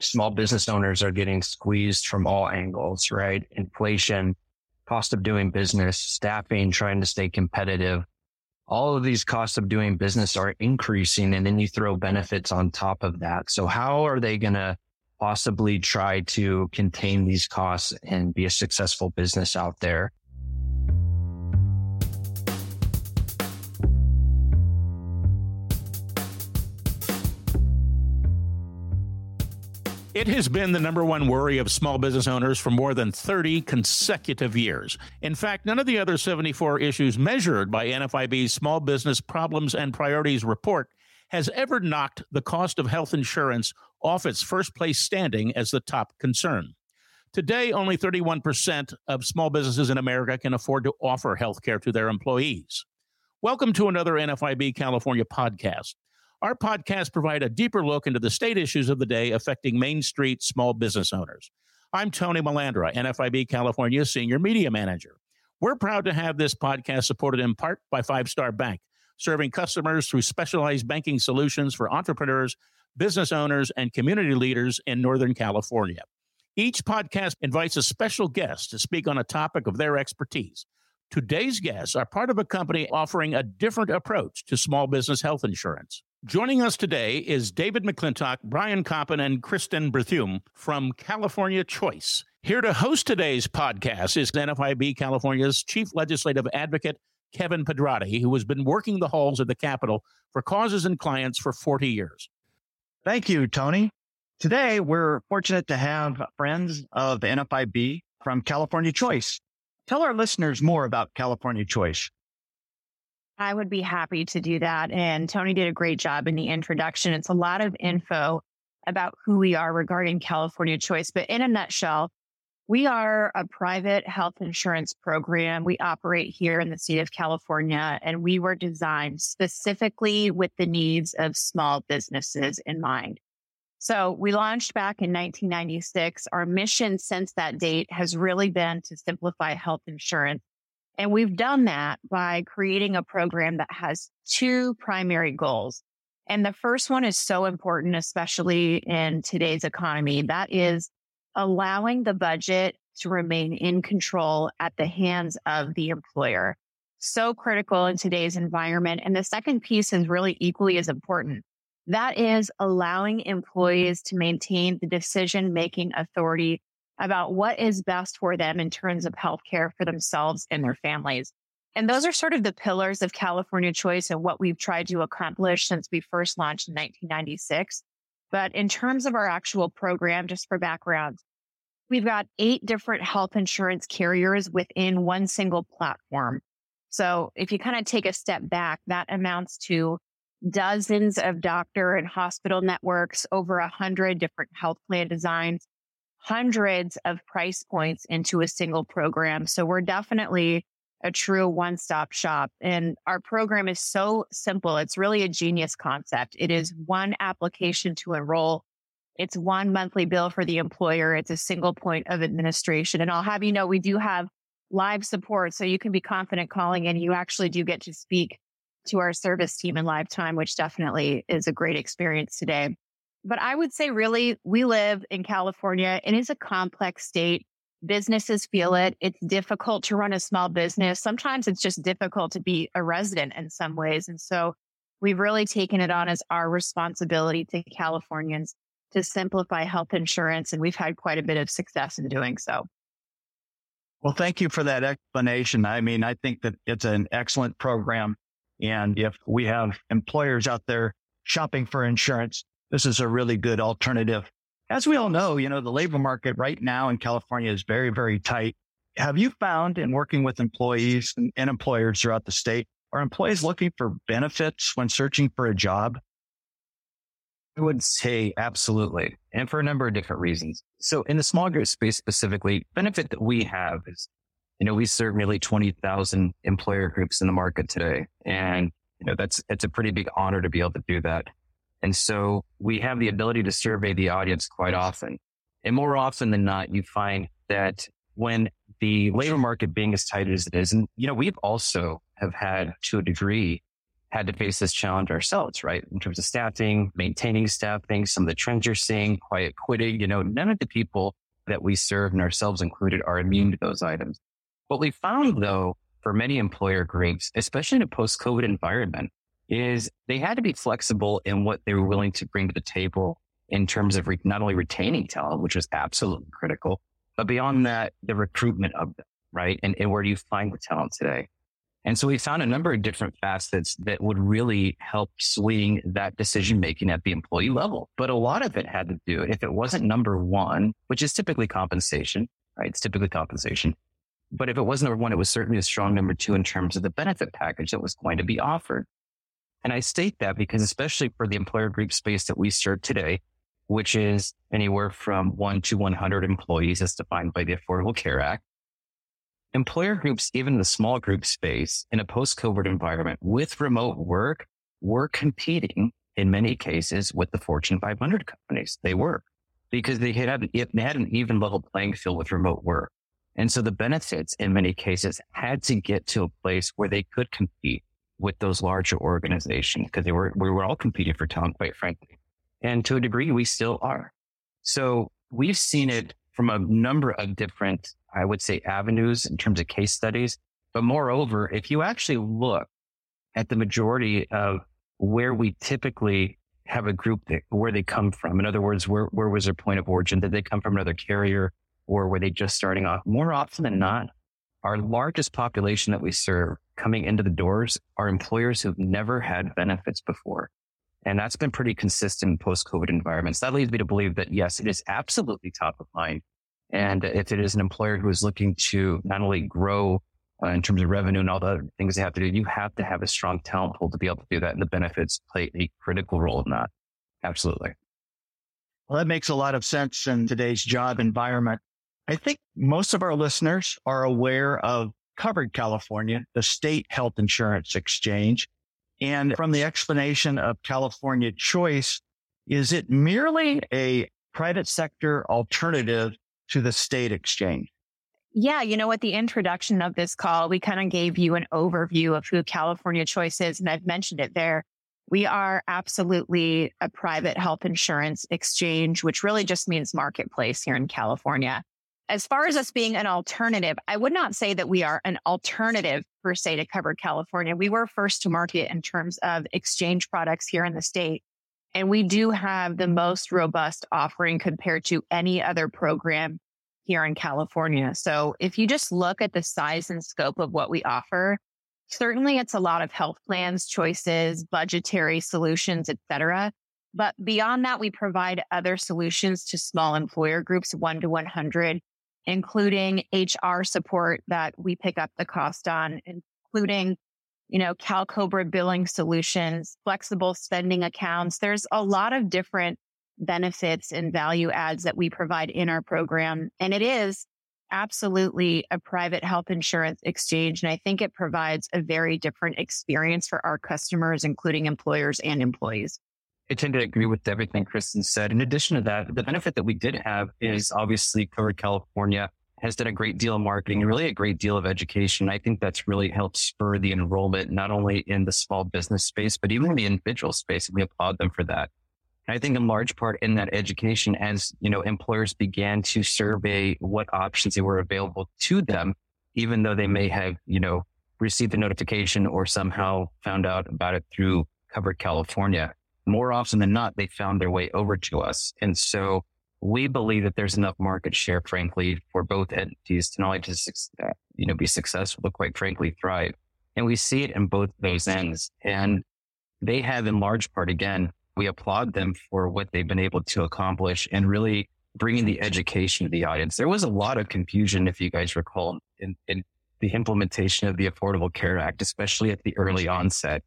small business owners are getting squeezed from all angles, right? Inflation, cost of doing business, staffing, trying to stay competitive. All of these costs of doing business are increasing and then you throw benefits on top of that. So how are they going to possibly try to contain these costs and be a successful business out there? It has been the number one worry of small business owners for more than 30 consecutive years. In fact, none of the other 74 issues measured by NFIB's Small Business Problems and Priorities report has ever knocked the cost of health insurance off its first place standing as the top concern. Today, only 31% of small businesses in America can afford to offer health care to their employees. Welcome to another NFIB California podcast. Our podcasts provide a deeper look into the state issues of the day affecting Main Street small business owners. I'm Tony Melandra, NFIB California Senior Media Manager. We're proud to have this podcast supported in part by Five Star Bank, serving customers through specialized banking solutions for entrepreneurs, business owners, and community leaders in Northern California. Each podcast invites a special guest to speak on a topic of their expertise. Today's guests are part of a company offering a different approach to small business health insurance. Joining us today is David McClintock, Brian Coppin, and Kristen Berthume from California Choice. Here to host today's podcast is NFIB California's Chief Legislative Advocate, Kevin Pedrati, who has been working the halls of the Capitol for causes and clients for 40 years. Thank you, Tony. Today, we're fortunate to have friends of NFIB from California Choice. Tell our listeners more about California Choice. I would be happy to do that. And Tony did a great job in the introduction. It's a lot of info about who we are regarding California Choice. But in a nutshell, we are a private health insurance program. We operate here in the state of California and we were designed specifically with the needs of small businesses in mind. So we launched back in 1996. Our mission since that date has really been to simplify health insurance and we've done that by creating a program that has two primary goals. And the first one is so important, especially in today's economy. That is allowing the budget to remain in control at the hands of the employer. So critical in today's environment. And the second piece is really equally as important. That is allowing employees to maintain the decision making authority about what is best for them in terms of healthcare for themselves and their families. And those are sort of the pillars of California Choice and what we've tried to accomplish since we first launched in 1996. But in terms of our actual program, just for background, we've got eight different health insurance carriers within one single platform. So if you kind of take a step back, that amounts to dozens of doctor and hospital networks, over a hundred different health plan designs, hundreds of price points into a single program. So we're definitely a true one stop shop. And our program is so simple. It's really a genius concept. It is one application to enroll. It's one monthly bill for the employer. It's a single point of administration. And I'll have you know, we do have live support. So you can be confident calling in. You actually do get to speak to our service team in live time, which definitely is a great experience today. But I would say really we live in California. It is a complex state. Businesses feel it. It's difficult to run a small business. Sometimes it's just difficult to be a resident in some ways. And so we've really taken it on as our responsibility to Californians to simplify health insurance. And we've had quite a bit of success in doing so. Well, thank you for that explanation. I mean, I think that it's an excellent program. And if we have employers out there shopping for insurance, this is a really good alternative. As we all know, you know, the labor market right now in California is very, very tight. Have you found in working with employees and, and employers throughout the state, are employees looking for benefits when searching for a job? I would say absolutely. And for a number of different reasons. So in the small group space specifically, benefit that we have is, you know, we serve nearly 20,000 employer groups in the market today. And, you know, that's, it's a pretty big honor to be able to do that. And so we have the ability to survey the audience quite often. And more often than not, you find that when the labor market being as tight as it is, and you know, we've also have had to a degree had to face this challenge ourselves, right? In terms of staffing, maintaining staffing, some of the trends you're seeing, quiet quitting, you know, none of the people that we serve and ourselves included are immune to those items. What we found though, for many employer groups, especially in a post COVID environment, is they had to be flexible in what they were willing to bring to the table in terms of re- not only retaining talent, which was absolutely critical, but beyond that, the recruitment of them, right? And, and where do you find the talent today? And so we found a number of different facets that would really help swing that decision making at the employee level. But a lot of it had to do, if it wasn't number one, which is typically compensation, right? It's typically compensation. But if it was number one, it was certainly a strong number two in terms of the benefit package that was going to be offered. And I state that because especially for the employer group space that we serve today, which is anywhere from one to 100 employees as defined by the Affordable Care Act, employer groups, even the small group space in a post COVID environment with remote work, were competing in many cases with the Fortune 500 companies. They were because they had, they had an even level playing field with remote work. And so the benefits in many cases had to get to a place where they could compete with those larger organizations because they were, we were all competing for talent, quite frankly. And to a degree, we still are. So we've seen it from a number of different, I would say, avenues in terms of case studies. But moreover, if you actually look at the majority of where we typically have a group that, where they come from, in other words, where, where was their point of origin? Did they come from another carrier or were they just starting off? More often than not, our largest population that we serve coming into the doors are employers who've never had benefits before. And that's been pretty consistent post COVID environments. That leads me to believe that yes, it is absolutely top of mind. And if it is an employer who is looking to not only grow uh, in terms of revenue and all the other things they have to do, you have to have a strong talent pool to be able to do that. And the benefits play a critical role in that. Absolutely. Well, that makes a lot of sense in today's job environment. I think most of our listeners are aware of Covered California, the state health insurance exchange. And from the explanation of California Choice, is it merely a private sector alternative to the state exchange? Yeah, you know, at the introduction of this call, we kind of gave you an overview of who California Choice is, and I've mentioned it there. We are absolutely a private health insurance exchange, which really just means marketplace here in California. As far as us being an alternative, I would not say that we are an alternative per se to Covered California. We were first to market in terms of exchange products here in the state. And we do have the most robust offering compared to any other program here in California. So if you just look at the size and scope of what we offer, certainly it's a lot of health plans, choices, budgetary solutions, et cetera. But beyond that, we provide other solutions to small employer groups, one to 100 including HR support that we pick up the cost on, including, you know, CalCobra billing solutions, flexible spending accounts. There's a lot of different benefits and value adds that we provide in our program. And it is absolutely a private health insurance exchange. And I think it provides a very different experience for our customers, including employers and employees. I tend to agree with everything Kristen said. In addition to that, the benefit that we did have is obviously Covered California has done a great deal of marketing, really a great deal of education. I think that's really helped spur the enrollment, not only in the small business space, but even in the individual space. And we applaud them for that. And I think in large part in that education, as you know, employers began to survey what options they were available to them, even though they may have, you know, received the notification or somehow found out about it through Covered California more often than not, they found their way over to us. And so we believe that there's enough market share, frankly, for both entities to not only to, uh, you know, be successful, but quite frankly, thrive. And we see it in both those ends. And they have in large part, again, we applaud them for what they've been able to accomplish and really bringing the education to the audience. There was a lot of confusion, if you guys recall, in, in the implementation of the Affordable Care Act, especially at the early onset.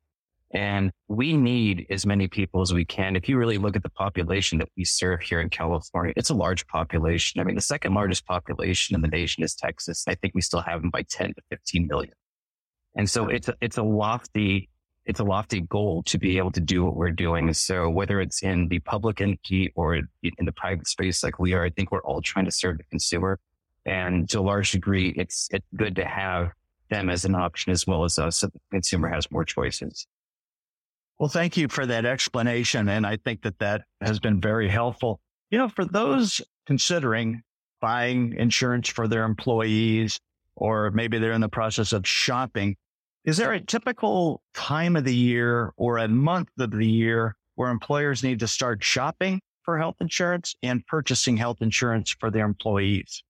And we need as many people as we can. If you really look at the population that we serve here in California, it's a large population. I mean, the second largest population in the nation is Texas. I think we still have them by 10 to 15 million. And so it's a, it's a lofty, it's a lofty goal to be able to do what we're doing. So whether it's in the public entity or in the private space like we are, I think we're all trying to serve the consumer. And to a large degree, it's, it's good to have them as an option as well as us so the consumer has more choices. Well, thank you for that explanation. And I think that that has been very helpful. You know, for those considering buying insurance for their employees, or maybe they're in the process of shopping, is there a typical time of the year or a month of the year where employers need to start shopping for health insurance and purchasing health insurance for their employees?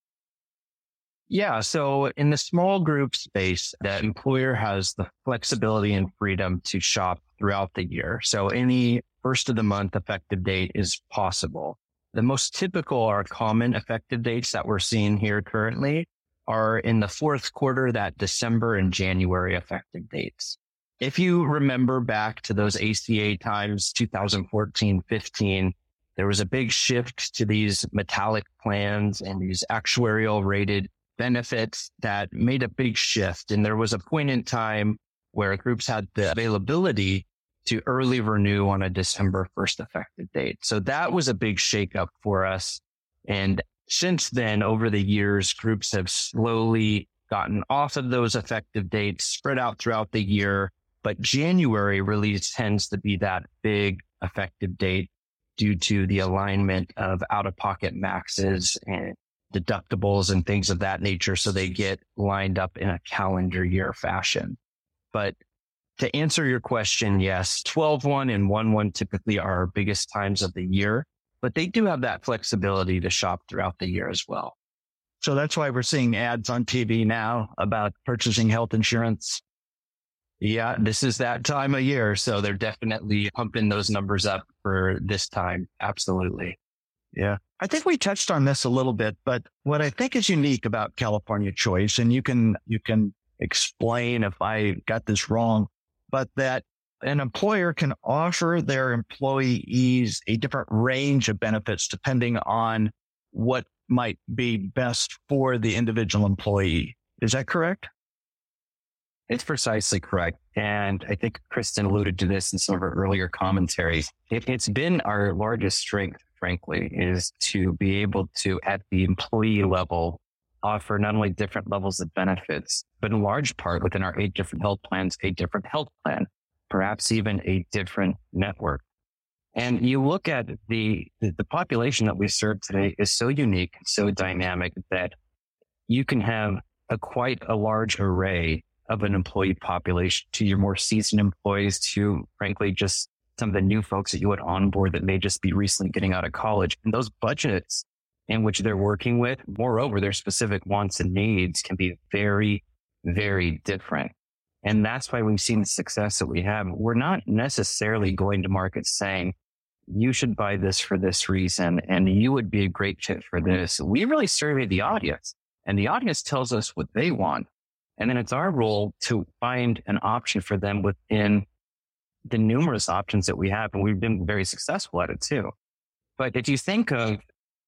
Yeah. So in the small group space, the employer has the flexibility and freedom to shop throughout the year. So any first of the month effective date is possible. The most typical or common effective dates that we're seeing here currently are in the fourth quarter, that December and January effective dates. If you remember back to those ACA times, 2014, 15, there was a big shift to these metallic plans and these actuarial rated benefits that made a big shift. And there was a point in time where groups had the availability to early renew on a December 1st effective date. So that was a big shakeup for us. And since then, over the years, groups have slowly gotten off of those effective dates, spread out throughout the year. But January really tends to be that big effective date due to the alignment of out of pocket maxes and deductibles and things of that nature. So they get lined up in a calendar year fashion. But to answer your question, yes, 12 1 and 1 1 typically are our biggest times of the year, but they do have that flexibility to shop throughout the year as well. So that's why we're seeing ads on TV now about purchasing health insurance. Yeah, this is that time of year. So they're definitely pumping those numbers up for this time. Absolutely. Yeah. I think we touched on this a little bit, but what I think is unique about California Choice, and you can, you can explain if I got this wrong, but that an employer can offer their employees a different range of benefits depending on what might be best for the individual employee. Is that correct? It's precisely correct. And I think Kristen alluded to this in some of her earlier commentaries. It, has been our largest strength frankly, is to be able to, at the employee level, offer not only different levels of benefits, but in large part within our eight different health plans, a different health plan, perhaps even a different network. And you look at the, the, population that we serve today is so unique, so dynamic that you can have a quite a large array of an employee population to your more seasoned employees to frankly just some of the new folks that you would onboard that may just be recently getting out of college. And those budgets in which they're working with, moreover, their specific wants and needs can be very, very different. And that's why we've seen the success that we have. We're not necessarily going to market saying, you should buy this for this reason and you would be a great fit for this. We really survey the audience and the audience tells us what they want. And then it's our role to find an option for them within the numerous options that we have, and we've been very successful at it too. But if you think of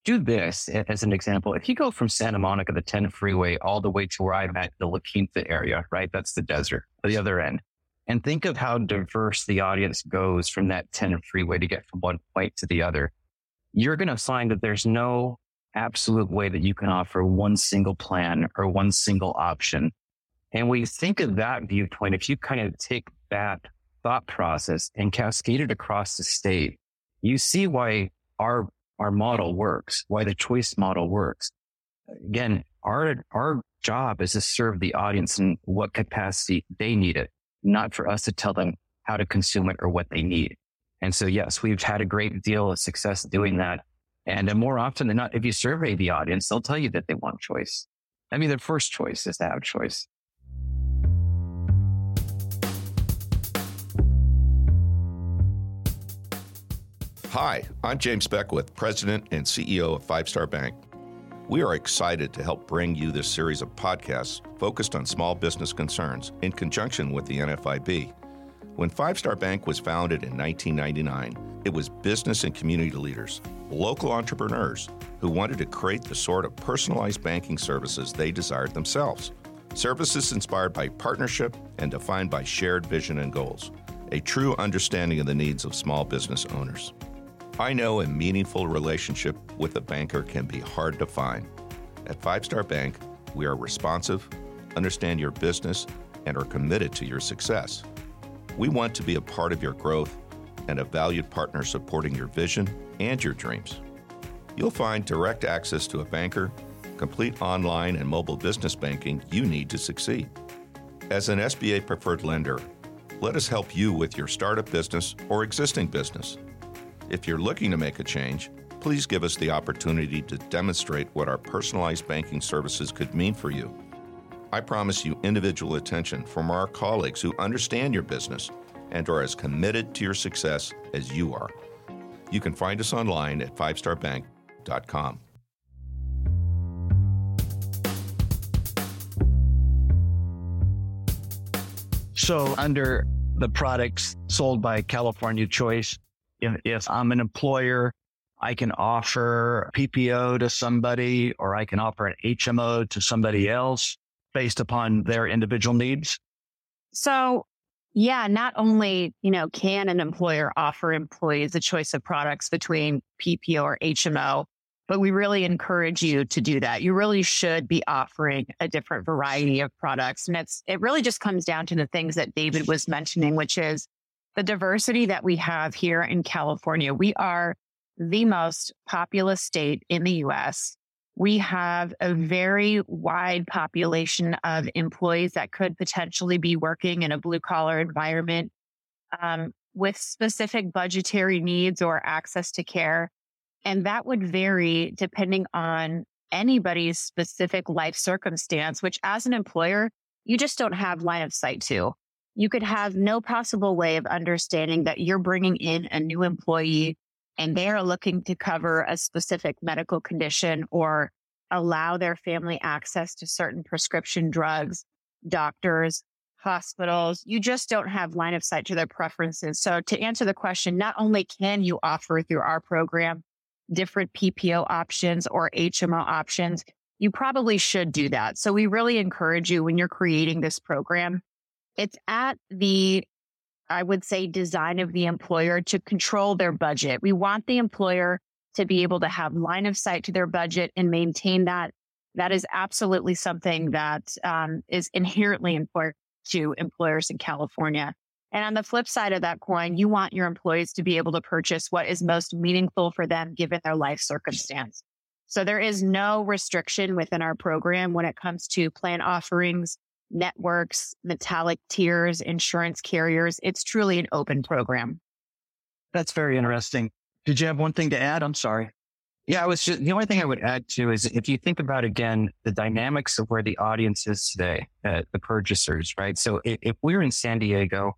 do this as an example, if you go from Santa Monica, the 10 freeway, all the way to where I'm at, the La Quinta area, right? That's the desert, the other end. And think of how diverse the audience goes from that 10 freeway to get from one point to the other. You're going to find that there's no absolute way that you can offer one single plan or one single option. And we think of that viewpoint, if you kind of take that thought process and cascaded across the state, you see why our, our model works, why the choice model works. Again, our, our job is to serve the audience in what capacity they need it, not for us to tell them how to consume it or what they need. And so, yes, we've had a great deal of success doing that. And uh, more often than not, if you survey the audience, they'll tell you that they want choice. I mean, their first choice is to have choice. Hi, I'm James Beckwith, President and CEO of Five Star Bank. We are excited to help bring you this series of podcasts focused on small business concerns in conjunction with the NFIB. When Five Star Bank was founded in 1999, it was business and community leaders, local entrepreneurs who wanted to create the sort of personalized banking services they desired themselves. Services inspired by partnership and defined by shared vision and goals, a true understanding of the needs of small business owners. I know a meaningful relationship with a banker can be hard to find. At Five Star Bank, we are responsive, understand your business, and are committed to your success. We want to be a part of your growth and a valued partner supporting your vision and your dreams. You'll find direct access to a banker, complete online and mobile business banking you need to succeed. As an SBA preferred lender, let us help you with your startup business or existing business. If you're looking to make a change, please give us the opportunity to demonstrate what our personalized banking services could mean for you. I promise you individual attention from our colleagues who understand your business and are as committed to your success as you are. You can find us online at fivestarbank.com. So, under the products sold by California Choice, if, if I'm an employer, I can offer PPO to somebody or I can offer an HMO to somebody else based upon their individual needs. So yeah, not only, you know, can an employer offer employees a choice of products between PPO or HMO, but we really encourage you to do that. You really should be offering a different variety of products. And it's, it really just comes down to the things that David was mentioning, which is the diversity that we have here in California. We are the most populous state in the US we have a very wide population of employees that could potentially be working in a blue collar environment um, with specific budgetary needs or access to care. And that would vary depending on anybody's specific life circumstance, which as an employer, you just don't have line of sight to. You could have no possible way of understanding that you're bringing in a new employee and they are looking to cover a specific medical condition or allow their family access to certain prescription drugs, doctors, hospitals. You just don't have line of sight to their preferences. So to answer the question, not only can you offer through our program different PPO options or HMO options, you probably should do that. So we really encourage you when you're creating this program, it's at the I would say design of the employer to control their budget. We want the employer to be able to have line of sight to their budget and maintain that. That is absolutely something that um, is inherently important to employers in California. And on the flip side of that coin, you want your employees to be able to purchase what is most meaningful for them given their life circumstance. So there is no restriction within our program when it comes to plan offerings, networks, metallic tiers, insurance carriers. It's truly an open program. That's very interesting. Did you have one thing to add? I'm sorry. Yeah, I was just, the only thing I would add to is if you think about again, the dynamics of where the audience is today, uh, the purchasers, right? So if, if we're in San Diego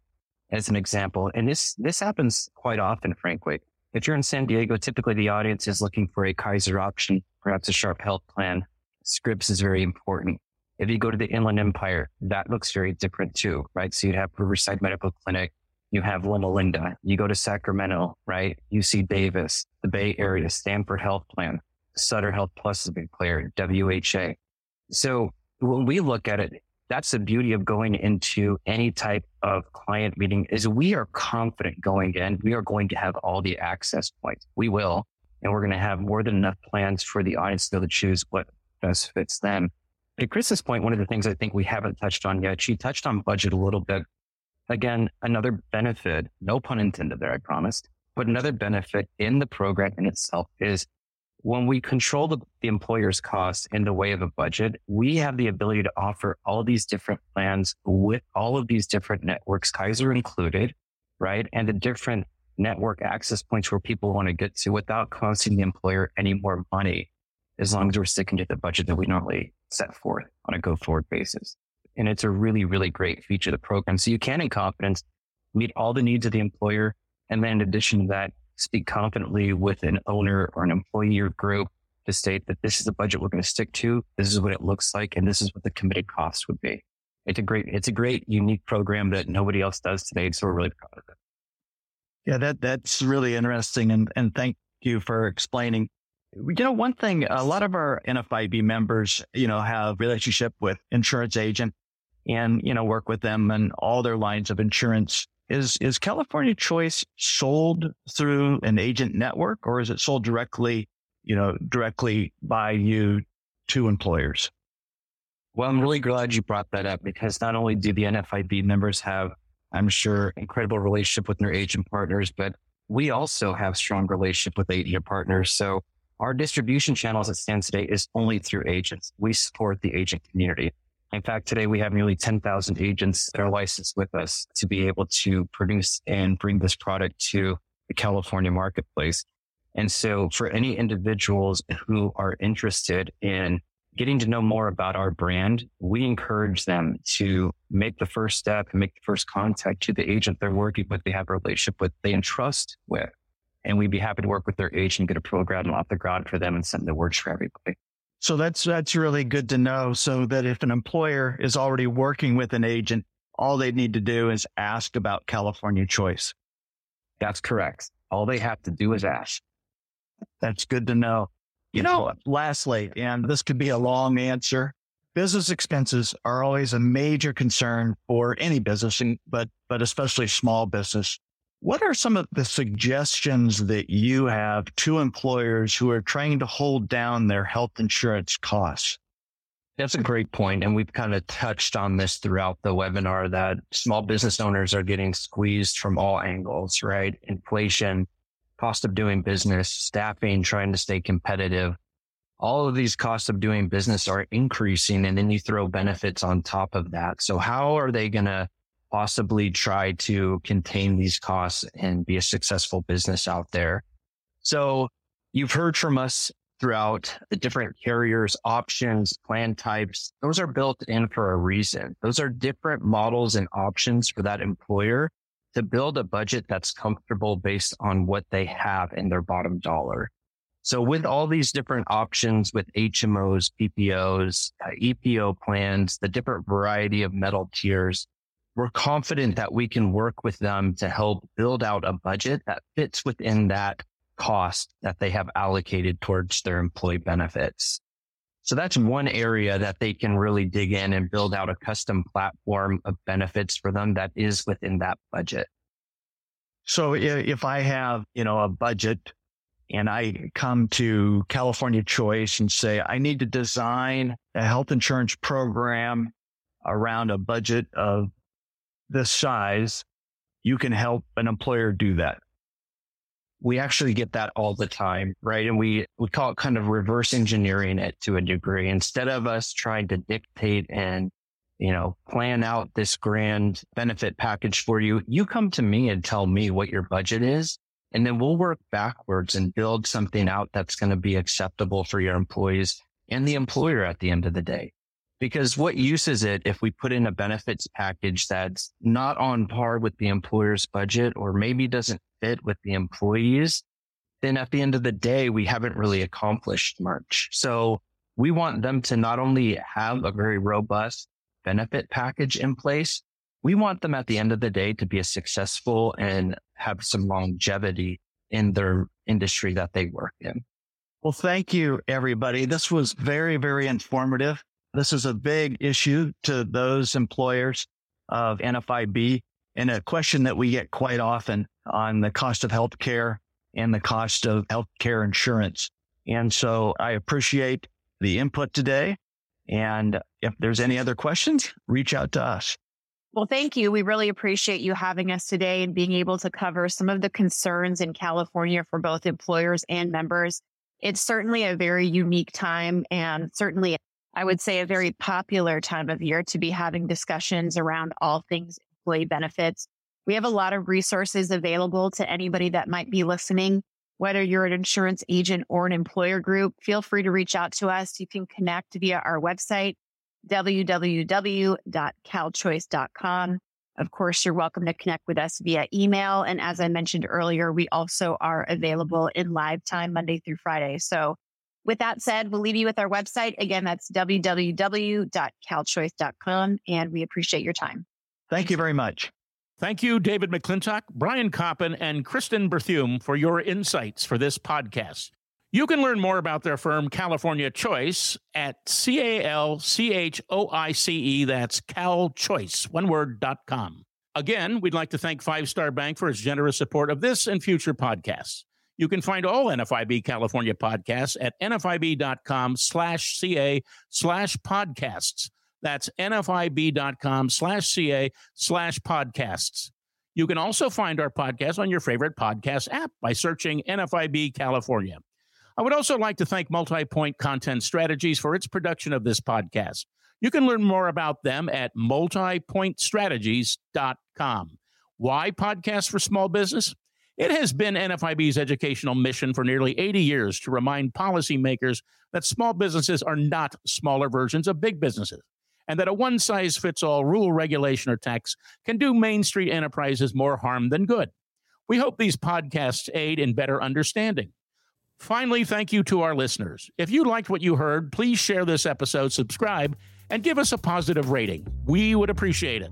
as an example, and this, this happens quite often, frankly, if you're in San Diego, typically the audience is looking for a Kaiser option, perhaps a sharp health plan. Scripps is very important. If you go to the Inland Empire, that looks very different too, right? So you'd have Riverside Medical Clinic, you have Loma Linda. You go to Sacramento, right? UC Davis, the Bay Area, Stanford Health Plan, Sutter Health Plus is a big player, WHA. So when we look at it, that's the beauty of going into any type of client meeting is we are confident going in. We are going to have all the access points. We will. And we're going to have more than enough plans for the audience to be able to choose what best fits them. At Chris's point, one of the things I think we haven't touched on yet, she touched on budget a little bit. Again, another benefit, no pun intended there, I promised, but another benefit in the program in itself is when we control the, the employer's costs in the way of a budget, we have the ability to offer all these different plans with all of these different networks, Kaiser included, right? And the different network access points where people want to get to without costing the employer any more money, as long as we're sticking to the budget that we normally set forth on a go forward basis. And it's a really, really great feature of the program. So you can, in confidence, meet all the needs of the employer. And then in addition to that, speak confidently with an owner or an employee or group to state that this is the budget we're going to stick to. This is what it looks like. And this is what the committed cost would be. It's a great, it's a great unique program that nobody else does today. So we're really proud of it. Yeah, that, that's really interesting. And, and thank you for explaining. You know, one thing, a lot of our NFIB members, you know, have relationship with insurance agent and, you know, work with them and all their lines of insurance. Is, is California Choice sold through an agent network or is it sold directly, you know, directly by you to employers? Well, I'm really glad you brought that up because not only do the NFIB members have I'm sure, incredible relationship with their agent partners, but we also have strong relationship with agent partners. So our distribution channel as it stands today is only through agents. We support the agent community. In fact, today we have nearly 10,000 agents that are licensed with us to be able to produce and bring this product to the California marketplace. And so for any individuals who are interested in getting to know more about our brand, we encourage them to make the first step and make the first contact to the agent they're working with, they have a relationship with, they entrust with. And we'd be happy to work with their agent, get a program off the ground for them and something that works for everybody. So that's that's really good to know. So that if an employer is already working with an agent, all they need to do is ask about California Choice. That's correct. All they have to do is ask. That's good to know. You know, lastly, and this could be a long answer. Business expenses are always a major concern for any business, but but especially small business. What are some of the suggestions that you have to employers who are trying to hold down their health insurance costs? That's a great point. And we've kind of touched on this throughout the webinar that small business owners are getting squeezed from all angles, right? Inflation, cost of doing business, staffing, trying to stay competitive. All of these costs of doing business are increasing. And then you throw benefits on top of that. So how are they going to possibly try to contain these costs and be a successful business out there. So you've heard from us throughout the different carriers, options, plan types. Those are built in for a reason. Those are different models and options for that employer to build a budget that's comfortable based on what they have in their bottom dollar. So with all these different options with HMOs, PPOs, EPO plans, the different variety of metal tiers, we're confident that we can work with them to help build out a budget that fits within that cost that they have allocated towards their employee benefits. So that's one area that they can really dig in and build out a custom platform of benefits for them that is within that budget. So if I have, you know, a budget and I come to California Choice and say, I need to design a health insurance program around a budget of this size, you can help an employer do that. We actually get that all the time, right? And we, we call it kind of reverse engineering it to a degree. Instead of us trying to dictate and, you know, plan out this grand benefit package for you, you come to me and tell me what your budget is. And then we'll work backwards and build something out that's going to be acceptable for your employees and the employer at the end of the day. Because what use is it if we put in a benefits package that's not on par with the employer's budget or maybe doesn't fit with the employees? Then at the end of the day, we haven't really accomplished much. So we want them to not only have a very robust benefit package in place, we want them at the end of the day to be a successful and have some longevity in their industry that they work in. Well, thank you, everybody. This was very, very informative. This is a big issue to those employers of NFIB and a question that we get quite often on the cost of healthcare and the cost of healthcare insurance. And so I appreciate the input today. And if there's any other questions, reach out to us. Well, thank you. We really appreciate you having us today and being able to cover some of the concerns in California for both employers and members. It's certainly a very unique time and certainly I would say, a very popular time of year to be having discussions around all things employee benefits. We have a lot of resources available to anybody that might be listening. Whether you're an insurance agent or an employer group, feel free to reach out to us. You can connect via our website, www.calchoice.com. Of course, you're welcome to connect with us via email. And as I mentioned earlier, we also are available in live time Monday through Friday. So with that said, we'll leave you with our website. Again, that's www.calchoice.com. And we appreciate your time. Thank you very much. Thank you, David McClintock, Brian Coppin, and Kristen Berthume for your insights for this podcast. You can learn more about their firm, California Choice, at C A L C H O I C E. That's calchoice, one word, dot com. Again, we'd like to thank Five Star Bank for its generous support of this and future podcasts. You can find all NFIB California podcasts at nfib.com slash ca slash podcasts. That's nfib.com slash CA slash podcasts. You can also find our podcast on your favorite podcast app by searching NFIB California. I would also like to thank Multipoint Content Strategies for its production of this podcast. You can learn more about them at multipointstrategies.com. Why podcasts for small business? It has been NFIB's educational mission for nearly 80 years to remind policymakers that small businesses are not smaller versions of big businesses and that a one size fits all rule, regulation, or tax can do Main Street enterprises more harm than good. We hope these podcasts aid in better understanding. Finally, thank you to our listeners. If you liked what you heard, please share this episode, subscribe, and give us a positive rating. We would appreciate it.